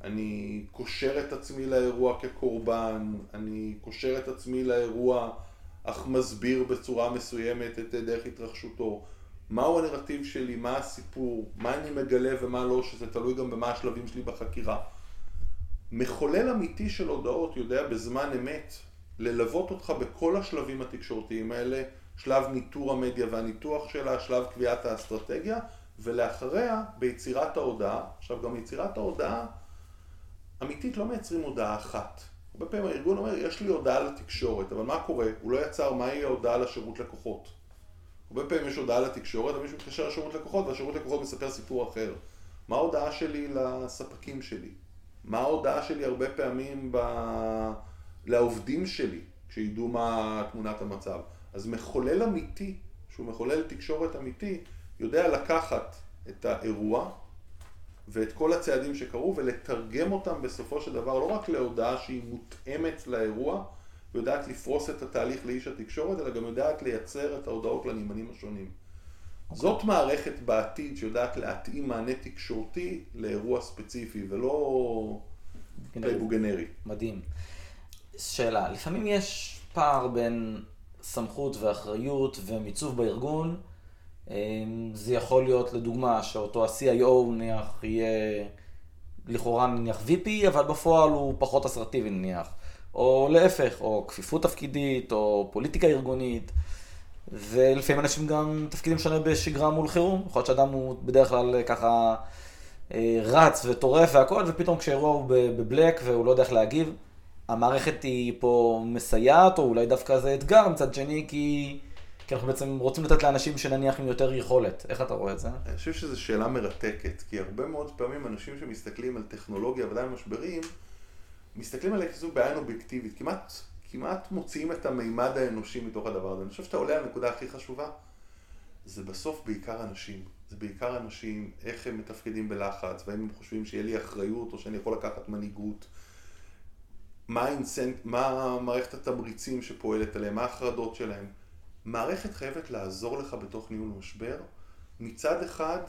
אני קושר את עצמי לאירוע כקורבן, אני קושר את עצמי לאירוע אך מסביר בצורה מסוימת את דרך התרחשותו. מהו הנרטיב שלי, מה הסיפור, מה אני מגלה ומה לא, שזה תלוי גם במה השלבים שלי בחקירה. מחולל אמיתי של הודעות יודע בזמן אמת ללוות אותך בכל השלבים התקשורתיים האלה, שלב ניטור המדיה והניתוח שלה, שלב קביעת האסטרטגיה, ולאחריה ביצירת ההודעה. עכשיו גם יצירת ההודעה אמיתית לא מייצרים הודעה אחת. הרבה פעמים הארגון אומר, יש לי הודעה לתקשורת, אבל מה קורה? הוא לא יצר מהי ההודעה לשירות לקוחות. הרבה פעמים יש הודעה לתקשורת, ומישהו מתקשר לשירות לקוחות, והשירות לקוחות מספר סיפור אחר. מה ההודעה שלי לספקים שלי? מה ההודעה שלי הרבה פעמים ב... לעובדים שלי, כשידעו מה תמונת המצב? אז מחולל אמיתי, שהוא מחולל תקשורת אמיתי, יודע לקחת את האירוע ואת כל הצעדים שקרו ולתרגם אותם בסופו של דבר לא רק להודעה שהיא מותאמת לאירוע ויודעת לפרוס את התהליך לאיש התקשורת, אלא גם יודעת לייצר את ההודעות לנמענים השונים. Okay. זאת מערכת בעתיד שיודעת להתאים מענה תקשורתי לאירוע ספציפי ולא playbook גנרי. מדהים. שאלה, לפעמים יש פער בין סמכות ואחריות ומיצוב בארגון זה יכול להיות לדוגמה שאותו ה-CIO נניח יהיה לכאורה נניח VP, אבל בפועל הוא פחות אסרטיבי נניח. או להפך, או כפיפות תפקידית, או פוליטיקה ארגונית. ולפעמים אנשים גם תפקידים שונה בשגרה מול חירום. יכול להיות שאדם הוא בדרך כלל ככה אה, רץ וטורף והכל, ופתאום כשאירוע הוא בבלק והוא לא יודע איך להגיב, המערכת היא פה מסייעת, או אולי דווקא זה אתגר מצד שני, כי... כי אנחנו בעצם רוצים לתת לאנשים שנניח עם יותר יכולת. איך אתה רואה את זה? אני חושב שזו שאלה מרתקת, כי הרבה מאוד פעמים אנשים שמסתכלים על טכנולוגיה, ודאי משברים, מסתכלים עליה כזו בעין אובייקטיבית, כמעט, כמעט מוציאים את המימד האנושי מתוך הדבר הזה. אני חושב שאתה עולה על הנקודה הכי חשובה, זה בסוף בעיקר אנשים. זה בעיקר אנשים, איך הם מתפקדים בלחץ, והאם הם חושבים שיהיה לי אחריות, או שאני יכול לקחת מנהיגות. מה, האינסנט, מה מערכת התמריצים שפועלת עליהם, מה החרדות שלהם. מערכת חייבת לעזור לך בתוך ניהול משבר, מצד אחד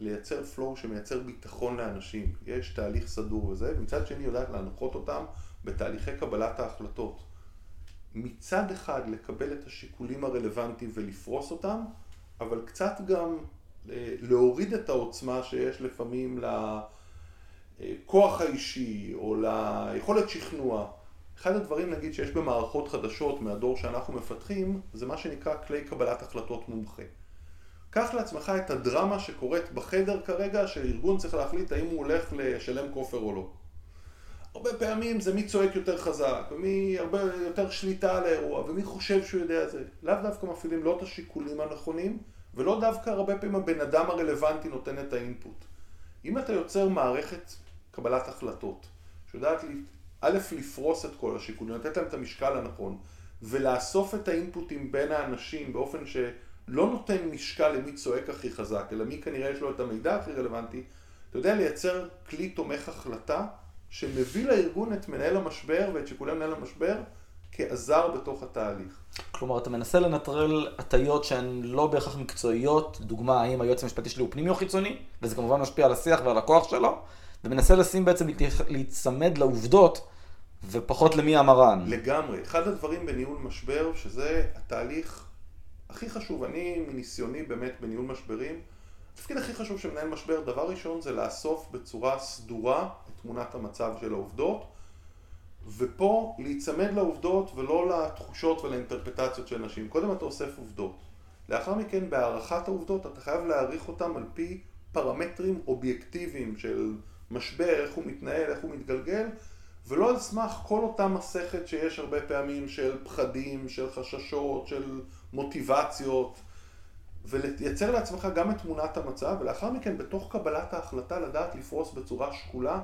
לייצר פלואו שמייצר ביטחון לאנשים, יש תהליך סדור וזה, ומצד שני יודעת להנחות אותם בתהליכי קבלת ההחלטות. מצד אחד לקבל את השיקולים הרלוונטיים ולפרוס אותם, אבל קצת גם אה, להוריד את העוצמה שיש לפעמים לכוח האישי או ליכולת שכנוע. אחד הדברים נגיד שיש במערכות חדשות מהדור שאנחנו מפתחים, זה מה שנקרא כלי קבלת החלטות מומחה. קח לעצמך את הדרמה שקורית בחדר כרגע, שארגון צריך להחליט האם הוא הולך לשלם כופר או לא. הרבה פעמים זה מי צועק יותר חזק, ומי הרבה יותר שליטה על האירוע, ומי חושב שהוא יודע זה. לאו דווקא מפעילים לא את השיקולים הנכונים, ולא דווקא הרבה פעמים הבן אדם הרלוונטי נותן את האינפוט. אם אתה יוצר מערכת קבלת החלטות, שיודעת א', לפרוס את כל השיקולים, לתת להם את המשקל הנכון, ולאסוף את האינפוטים בין האנשים באופן שלא נותן משקל למי צועק הכי חזק, אלא מי כנראה יש לו את המידע הכי רלוונטי, אתה יודע לייצר כלי תומך החלטה שמביא לארגון את מנהל המשבר ואת שיקולי מנהל המשבר כעזר בתוך התהליך. כלומר, אתה מנסה לנטרל הטיות שהן לא בהכרח מקצועיות, דוגמה, האם היועץ המשפטי שלי הוא פנימי או חיצוני, וזה כמובן משפיע על השיח ועל הכוח שלו, ומנסה לשים בעצם, להיצמד לעובדות ופחות למי המרן. לגמרי. אחד הדברים בניהול משבר, שזה התהליך הכי חשוב, אני מניסיוני באמת בניהול משברים, התפקיד הכי חשוב של מנהל משבר, דבר ראשון זה לאסוף בצורה סדורה את תמונת המצב של העובדות, ופה להיצמד לעובדות ולא לתחושות ולאינטרפטציות של אנשים. קודם אתה אוסף עובדות. לאחר מכן בהערכת העובדות אתה חייב להעריך אותם על פי פרמטרים אובייקטיביים של משבר, איך הוא מתנהל, איך הוא מתגלגל, ולא על סמך כל אותה מסכת שיש הרבה פעמים של פחדים, של חששות, של מוטיבציות, ולייצר לעצמך גם את תמונת המצב, ולאחר מכן בתוך קבלת ההחלטה לדעת לפרוס בצורה שקולה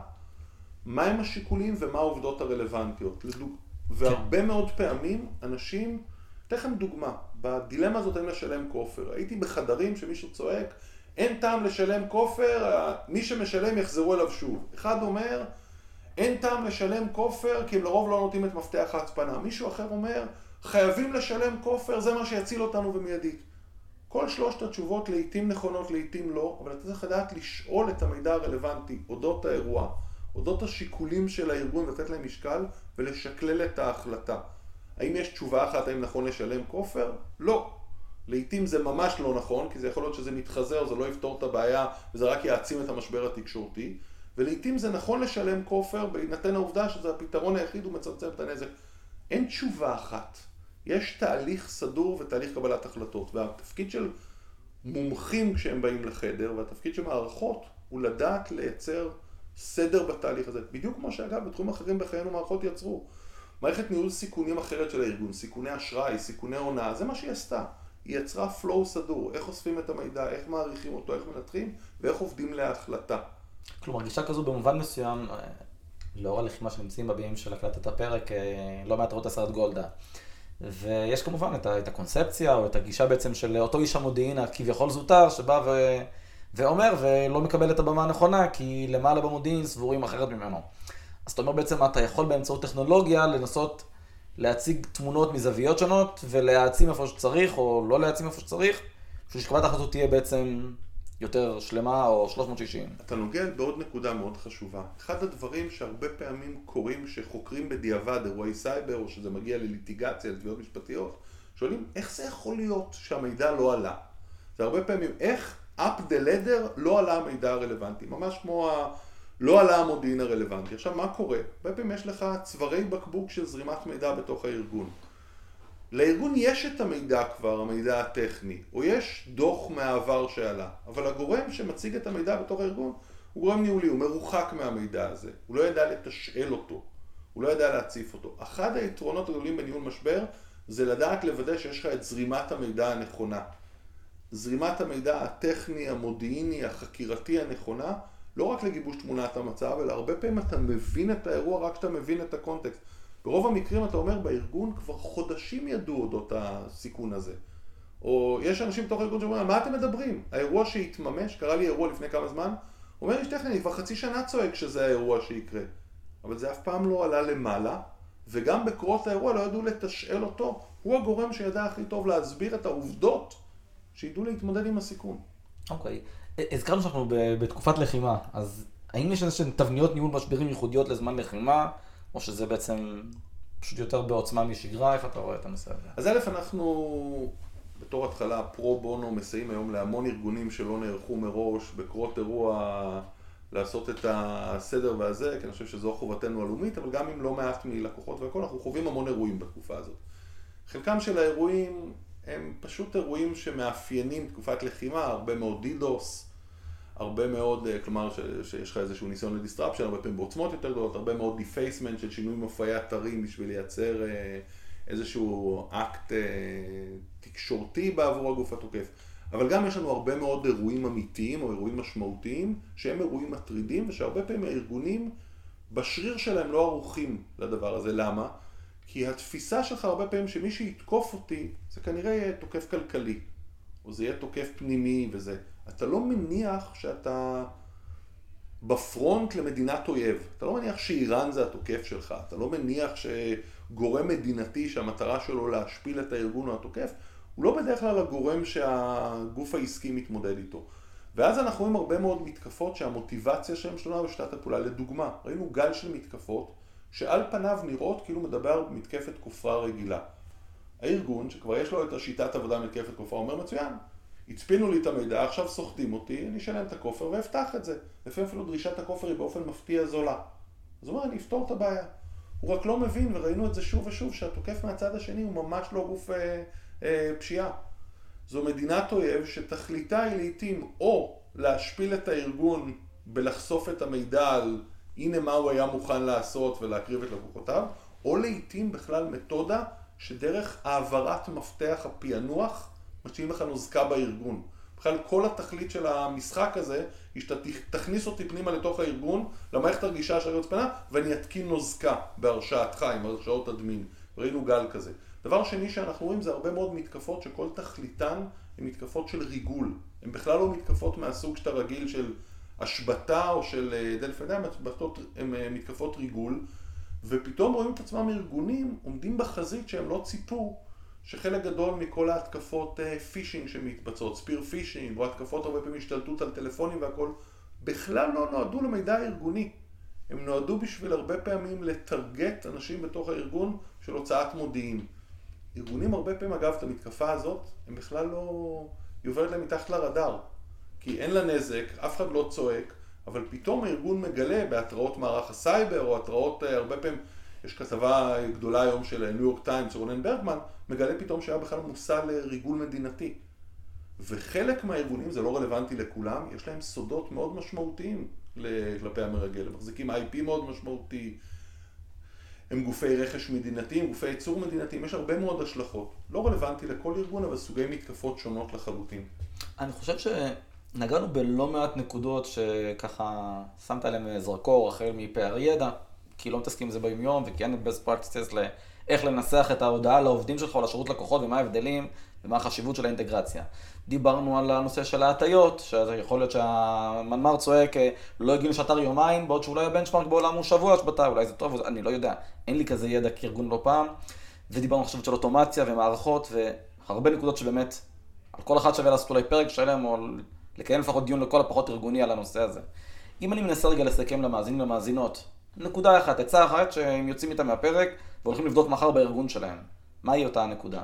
מהם השיקולים ומה העובדות הרלוונטיות. לדוג... והרבה מאוד פעמים אנשים, אתן לכם דוגמה, בדילמה הזאת האם לשלם כופר. הייתי בחדרים שמישהו צועק, אין טעם לשלם כופר, מי שמשלם יחזרו אליו שוב. אחד אומר, אין טעם לשלם כופר כי הם לרוב לא נותנים את מפתח ההצפנה. מישהו אחר אומר, חייבים לשלם כופר, זה מה שיציל אותנו במיידית. כל שלושת התשובות לעיתים נכונות, לעיתים לא, אבל אתה צריך לדעת לשאול את המידע הרלוונטי אודות האירוע, אודות השיקולים של הארגון ולתת להם משקל ולשקלל את ההחלטה. האם יש תשובה אחת האם נכון לשלם כופר? לא. לעיתים זה ממש לא נכון, כי זה יכול להיות שזה מתחזר, זה לא יפתור את הבעיה וזה רק יעצים את המשבר התקשורתי. ולעיתים זה נכון לשלם כופר בהינתן העובדה שזה הפתרון היחיד ומצמצם את הנזק. אין תשובה אחת. יש תהליך סדור ותהליך קבלת החלטות, והתפקיד של מומחים כשהם באים לחדר, והתפקיד של מערכות, הוא לדעת לייצר סדר בתהליך הזה. בדיוק כמו שאגב, בתחומים אחרים בחיינו מערכות יצרו. מערכת ניהול סיכונים אחרת של הארגון, סיכוני אשראי, סיכוני הונאה, זה מה שהיא עשתה. היא יצרה flow סדור, איך אוספים את המידע, איך מעריכים אותו, איך מנתחים, ואיך עובדים להחלטה. כלומר, גישה כזו במובן מסוים, אה, לאור הלחימה שנמצאים בביאים של הקלטת הפרק, אה, לא מעט רואות הסרט גולדה. ויש כמובן את, את הקונספציה, או את הגישה בעצם של אותו איש המודיעין הכביכול זוטר, שבא ו... ואומר ולא מקבל את הבמה הנכונה, כי למעלה במודיעין סבורים אחרת ממנו. אז אתה אומר בעצם, אתה יכול באמצעות טכנולוגיה לנסות להציג תמונות מזוויות שונות, ולהעצים איפה שצריך, או לא להעצים איפה שצריך, בשביל שקבלת ההחלטות תהיה בעצם יותר שלמה או 360. אתה נוגע בעוד נקודה מאוד חשובה. אחד הדברים שהרבה פעמים קורים כשחוקרים בדיעבד אירועי סייבר, או שזה מגיע לליטיגציה, לתביעות משפטיות, שואלים איך זה יכול להיות שהמידע לא עלה. זה הרבה פעמים איך up the ladder לא עלה המידע הרלוונטי, ממש כמו ה... לא עלה המודיעין הרלוונטי. עכשיו, מה קורה? הרבה פעמים יש לך צווארי בקבוק של זרימת מידע בתוך הארגון. לארגון יש את המידע כבר, המידע הטכני, או יש דוח מהעבר שעלה, אבל הגורם שמציג את המידע בתוך הארגון הוא גורם ניהולי, הוא מרוחק מהמידע הזה, הוא לא ידע לתשאל אותו, הוא לא ידע להציף אותו. אחד היתרונות הגדולים בניהול משבר זה לדעת לוודא שיש לך את זרימת המידע הנכונה. זרימת המידע הטכני, המודיעיני, החקירתי הנכונה, לא רק לגיבוש תמונת המצב, אלא הרבה פעמים אתה מבין את האירוע רק כשאתה מבין את הקונטקסט. ברוב המקרים אתה אומר בארגון כבר חודשים ידעו אודות הסיכון הזה. או יש אנשים בתוך הארגון שאומרים, מה אתם מדברים? האירוע שהתממש, קרה לי אירוע לפני כמה זמן, אומר איש טכני, אני כבר חצי שנה צועק שזה האירוע שיקרה. אבל זה אף פעם לא עלה למעלה, וגם בקרות האירוע לא ידעו לתשאל אותו. הוא הגורם שידע הכי טוב להסביר את העובדות, שידעו להתמודד עם הסיכון. אוקיי. Okay. הזכרנו שאנחנו בתקופת לחימה, אז האם יש איזשהן תבניות ניהול משברים ייחודיות לזמן לחימה? או שזה בעצם פשוט יותר בעוצמה משגרה? איפה אתה רואה את הנושא הזה? אז א', אנחנו בתור התחלה פרו בונו מסייעים היום להמון ארגונים שלא נערכו מראש בקרות אירוע לעשות את הסדר והזה, כי אני חושב שזו חובתנו הלאומית, אבל גם עם לא מעט מלקוחות והכל, אנחנו חווים המון אירועים בתקופה הזאת. חלקם של האירועים הם פשוט אירועים שמאפיינים תקופת לחימה, הרבה מאוד DDoS, הרבה מאוד, אה, כלומר שיש לך איזשהו ניסיון ל disruption, הרבה פעמים בעוצמות יותר גדולות, הרבה מאוד defacement של שינוי מופעי אתרים בשביל לייצר אה, איזשהו אקט אה, תקשורתי בעבור הגוף התוקף. אבל גם יש לנו הרבה מאוד אירועים אמיתיים או אירועים משמעותיים שהם אירועים מטרידים ושהרבה פעמים הארגונים בשריר שלהם לא ערוכים לדבר הזה. למה? כי התפיסה שלך הרבה פעמים שמי שיתקוף אותי זה כנראה יהיה תוקף כלכלי או זה יהיה תוקף פנימי וזה. אתה לא מניח שאתה בפרונט למדינת אויב. אתה לא מניח שאיראן זה התוקף שלך. אתה לא מניח שגורם מדינתי שהמטרה שלו להשפיל את הארגון או התוקף, הוא לא בדרך כלל הגורם שהגוף העסקי מתמודד איתו. ואז אנחנו רואים הרבה מאוד מתקפות שהמוטיבציה שלהם שונה בשיטת הפעולה. לדוגמה, ראינו גל של מתקפות שעל פניו נראות כאילו מדבר במתקפת כופרה רגילה. הארגון, שכבר יש לו את השיטת עבודה מתקפת כופרה, אומר מצוין, הצפינו לי את המידע, עכשיו סוחטים אותי, אני אשלם את הכופר ואפתח את זה. לפעמים אפילו דרישת הכופר היא באופן מפתיע זולה. אז הוא אומר, אני אפתור את הבעיה. הוא רק לא מבין, וראינו את זה שוב ושוב, שהתוקף מהצד השני הוא ממש לא גוף אה, אה, פשיעה. זו מדינת אויב שתכליתה היא לעיתים או להשפיל את הארגון בלחשוף את המידע על הנה מה הוא היה מוכן לעשות ולהקריב את לקוחותיו, או לעיתים בכלל מתודה שדרך העברת מפתח הפענוח משאירים לך נוזקה בארגון. בכלל כל התכלית של המשחק הזה, היא שאתה תכניס אותי פנימה לתוך הארגון, למערכת הרגישה של היועץ פנה, ואני אתקין נוזקה בהרשאתך עם הרשאות אדמין. ראינו גל כזה. דבר שני שאנחנו רואים זה הרבה מאוד מתקפות שכל תכליתן הן מתקפות של ריגול. הן בכלל לא מתקפות מהסוג שאתה רגיל של השבתה או של דלפי דם, הן מתקפות ריגול. ופתאום רואים את עצמם ארגונים עומדים בחזית שהם לא ציפו שחלק גדול מכל ההתקפות phishing שמתבצעות, spear phishing, או התקפות הרבה פעמים השתלטות על טלפונים והכל, בכלל לא נועדו למידע ארגוני. הם נועדו בשביל הרבה פעמים לטרגט אנשים בתוך הארגון של הוצאת מודיעין. ארגונים הרבה פעמים, אגב, את המתקפה הזאת, הם בכלל לא... היא עוברת להם מתחת לרדאר. כי אין לה נזק, אף אחד לא צועק, אבל פתאום הארגון מגלה בהתראות מערך הסייבר, או התראות, אה, הרבה פעמים, יש כתבה גדולה היום של ניו יורק טיימס, רונן ברגמן, מגלה פתאום שהיה בכלל מושא לריגול מדינתי. וחלק מהארגונים, זה לא רלוונטי לכולם, יש להם סודות מאוד משמעותיים כלפי המרגל. הם מחזיקים IP מאוד משמעותי, הם גופי רכש מדינתיים, גופי ייצור מדינתיים, יש הרבה מאוד השלכות. לא רלוונטי לכל ארגון, אבל סוגי מתקפות שונות לחלוטין. אני חושב שנגענו בלא מעט נקודות שככה שמת עליהן זרקור, החל מפער ידע, כי לא מתעסקים עם זה ביומיום, וכי אין את best practices לאיך לנסח את ההודעה לעובדים שלך או לשירות לקוחות ומה ההבדלים ומה החשיבות של האינטגרציה. דיברנו על הנושא של ההטיות, שיכול להיות שהמנמ"ר צועק, לא הגיוני שאתר יומיים, בעוד שאולי הבנצ'מארק בעולם הוא שבוע השבתה, אולי זה טוב, אני לא יודע, אין לי כזה ידע כארגון לא פעם. ודיברנו עכשיו של אוטומציה ומערכות, והרבה נקודות שבאמת, על כל אחת שווה לעשות אולי פרק שלם, או לקיים לפחות דיון לכל הפחות ארגוני על הנושא הזה. אם אני מנסה רגע לסכם למאזינים ולמאזינות, נקודה אחת, עצה אחת שהם יוצאים איתה מהפרק והולכים לבדוק מחר בארגון שלהם. מהי אותה הנקודה?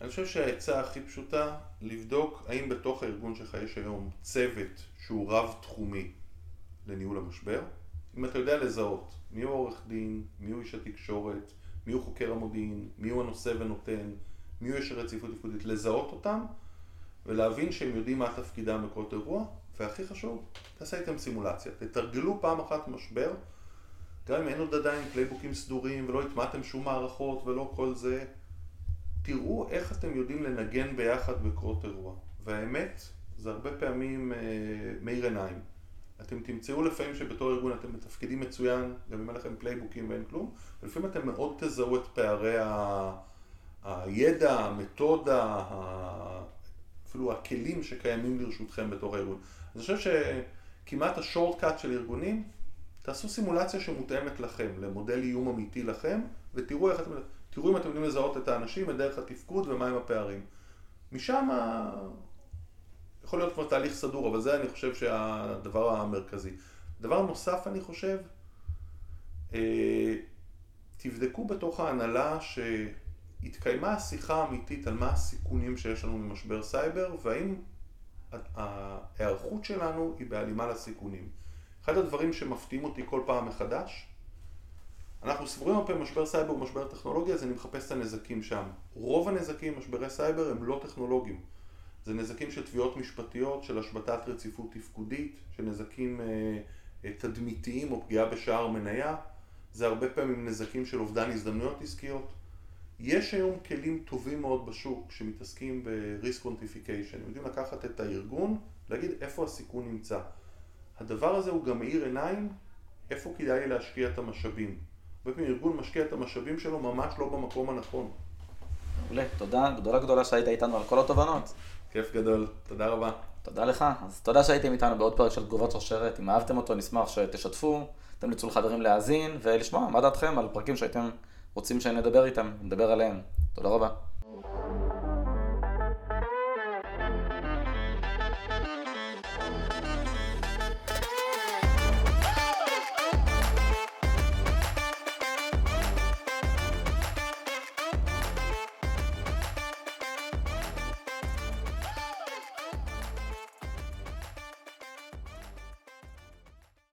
אני חושב שהעצה הכי פשוטה, לבדוק האם בתוך הארגון שלך יש היום צוות שהוא רב-תחומי לניהול המשבר. אם אתה יודע לזהות מי הוא עורך דין, מי הוא איש התקשורת, מי הוא חוקר המודיעין, מי הוא הנושא ונותן, מי הוא איש הרציפות תפקודית, לזהות אותם ולהבין שהם יודעים מה תפקידם בכל אירוע, והכי חשוב, תעשה איתם סימולציה. תתרגלו פעם אחת משבר, גם אם אין עוד עדיין פלייבוקים סדורים ולא הטמעתם שום מערכות ולא כל זה, תראו איך אתם יודעים לנגן ביחד בקרות אירוע. והאמת, זה הרבה פעמים אה, מאיר עיניים. אתם תמצאו לפעמים שבתור ארגון אתם מתפקדים מצוין, גם אם אין לכם פלייבוקים ואין כלום, ולפעמים אתם מאוד תזהו את פערי ה... הידע, המתודה, ה... אפילו הכלים שקיימים לרשותכם בתור הארגון. אני חושב שכמעט השורט-קאט של ארגונים, תעשו סימולציה שמותאמת לכם, למודל איום אמיתי לכם, ותראו איך אתם... תראו אם אתם יודעים לזהות את האנשים, את דרך התפקוד ומהם הפערים. משם יכול להיות כבר תהליך סדור, אבל זה אני חושב שהדבר המרכזי. דבר נוסף אני חושב, אה, תבדקו בתוך ההנהלה שהתקיימה השיחה האמיתית על מה הסיכונים שיש לנו ממשבר סייבר והאם ההיערכות שלנו היא בהלימה לסיכונים. אחד הדברים שמפתיעים אותי כל פעם מחדש אנחנו סבורים הרבה משבר סייבר ומשבר טכנולוגיה, אז אני מחפש את הנזקים שם. רוב הנזקים משברי סייבר הם לא טכנולוגיים. זה נזקים של תביעות משפטיות, של השבתת רציפות תפקודית, של נזקים אה, אה, תדמיתיים או פגיעה בשער מניה. זה הרבה פעמים נזקים של אובדן הזדמנויות עסקיות. יש היום כלים טובים מאוד בשוק שמתעסקים ב-risk quantification. הם יודעים לקחת את הארגון, להגיד איפה הסיכון נמצא. הדבר הזה הוא גם מאיר עיניים איפה כדאי להשקיע את המשאבים. הרבה פעמים ארגון משקיע את המשאבים שלו ממש לא במקום הנכון. מעולה, תודה גדולה גדולה שהיית איתנו על כל התובנות. כיף גדול, תודה רבה. תודה לך. אז תודה שהייתם איתנו בעוד פרק של תגובות שרשרת. אם אהבתם אותו, נשמח שתשתפו, תמליצו לחברים להאזין ולשמוע מה דעתכם על פרקים שהייתם רוצים שנדבר איתם, נדבר עליהם. תודה רבה.